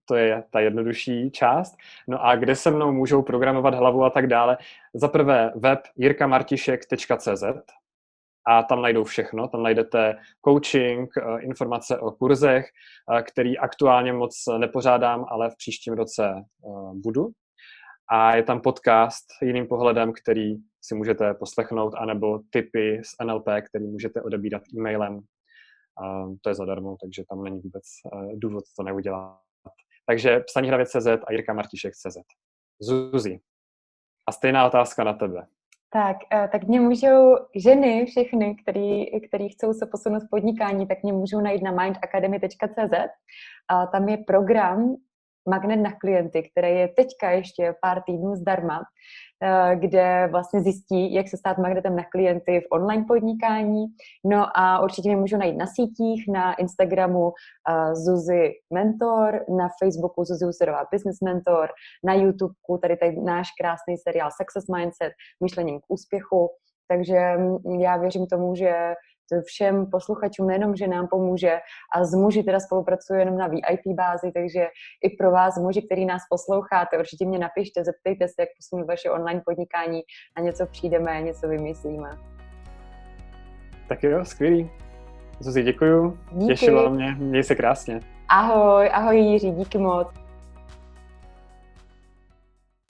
S1: to je ta jednodušší část. No a kde se mnou můžou programovat hlavu a tak dále. Za prvé web jirkamartišek.cz, a tam najdou všechno. Tam najdete coaching, eh, informace o kurzech, eh, který aktuálně moc nepořádám, ale v příštím roce eh, budu. A je tam podcast jiným pohledem, který si můžete poslechnout, anebo tipy z NLP, který můžete odebírat e-mailem. To je zadarmo, takže tam není vůbec důvod to neudělat. Takže psaní hravě.cz a Jirka Martišek.cz. Zuzi. A stejná otázka na tebe.
S2: Tak, eh, tak mě můžou ženy, všechny, který, který chcou se posunout v podnikání, tak mě můžou najít na mindacademy.cz. Tam je program Magnet na klienty, který je teďka ještě pár týdnů zdarma, eh, kde vlastně zjistí, jak se stát magnetem na klienty v online podnikání. No a určitě mě můžu najít na sítích, na Instagramu eh, Zuzi Mentor, na Facebooku Zuzi Huserová Business Mentor, na YouTubeku tady, tady náš krásný seriál Success Mindset, myšlením k úspěchu. Takže mm, já věřím tomu, že všem posluchačům nejenom, že nám pomůže a s muži teda spolupracuji jenom na VIP bázi, takže i pro vás muži, který nás posloucháte, určitě mě napište, zeptejte se, jak posunout vaše online podnikání a něco přijdeme, něco vymyslíme.
S1: Tak jo, skvělý. Zuzi, děkuju.
S2: Díky.
S1: Těšilo mě. Měj se krásně.
S2: Ahoj, ahoj Jiří, díky moc.